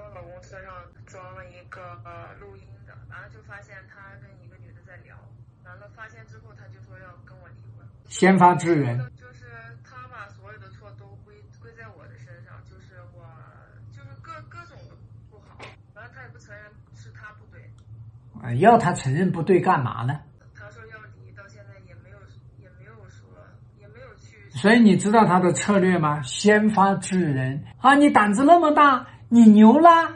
我老公车上装了一个呃录音的，完了就发现他跟一个女的在聊，完了发现之后他就说要跟我离婚。先发制人，就是他把所有的错都归归在我的身上，就是我就是各各种不好，完了他也不承认是他不对，啊要他承认不对干嘛呢？他说要离，到现在也没有也没有说也没有去。所以你知道他的策略吗？先发制人啊！你胆子那么大，你牛啦，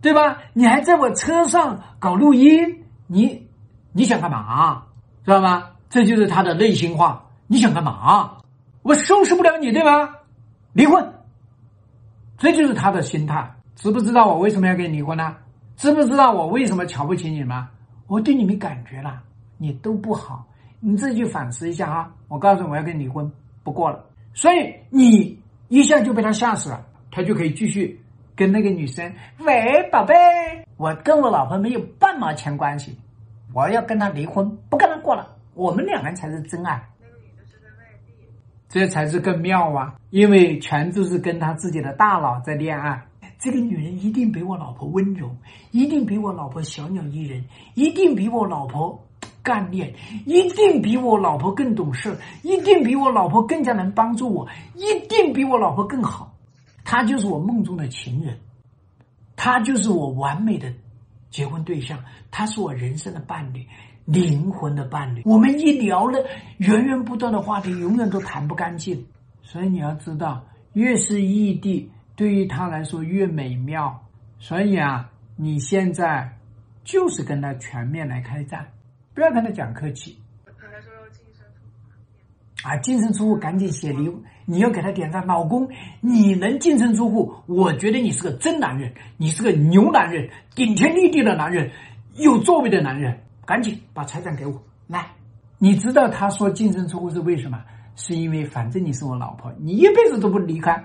对吧？你还在我车上搞录音，你你想干嘛？知道吗？这就是他的内心话。你想干嘛？我收拾不了你，对吧？离婚，这就是他的心态。知不知道我为什么要跟你离婚呢？知不知道我为什么瞧不起你们？我对你没感觉了，你都不好，你自己去反思一下啊！我告诉你，我要跟你离婚，不过了。所以你一下就被他吓死了，他就可以继续跟那个女生，喂，宝贝，我跟我老婆没有半毛钱关系，我要跟她离婚，不跟她过了，我们两个人才是真爱。那个女的是在外地，这才是更妙啊！因为全都是跟他自己的大脑在恋爱。这个女人一定比我老婆温柔，一定比我老婆小鸟依人，一定比我老婆干练，一定比我老婆更懂事，一定比我老婆更加能帮助我，一定比我老婆更好。他就是我梦中的情人，他就是我完美的结婚对象，他是我人生的伴侣。灵魂的伴侣，我们一聊了源源不断的话题，永远都谈不干净。所以你要知道，越是异地，对于他来说越美妙。所以啊，你现在就是跟他全面来开战，不要跟他讲客气。啊！净身出户，赶紧写离，你要给他点赞。老公，你能净身出户，我觉得你是个真男人，你是个牛男人，顶天立地的男人，有作为的男人。赶紧把财产给我来！你知道他说净身出户是为什么？是因为反正你是我老婆，你一辈子都不离开，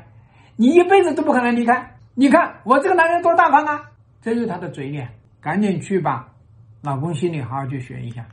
你一辈子都不可能离开。你看我这个男人多大方啊！这就是他的嘴脸，赶紧去吧，老公心里好好去学一下。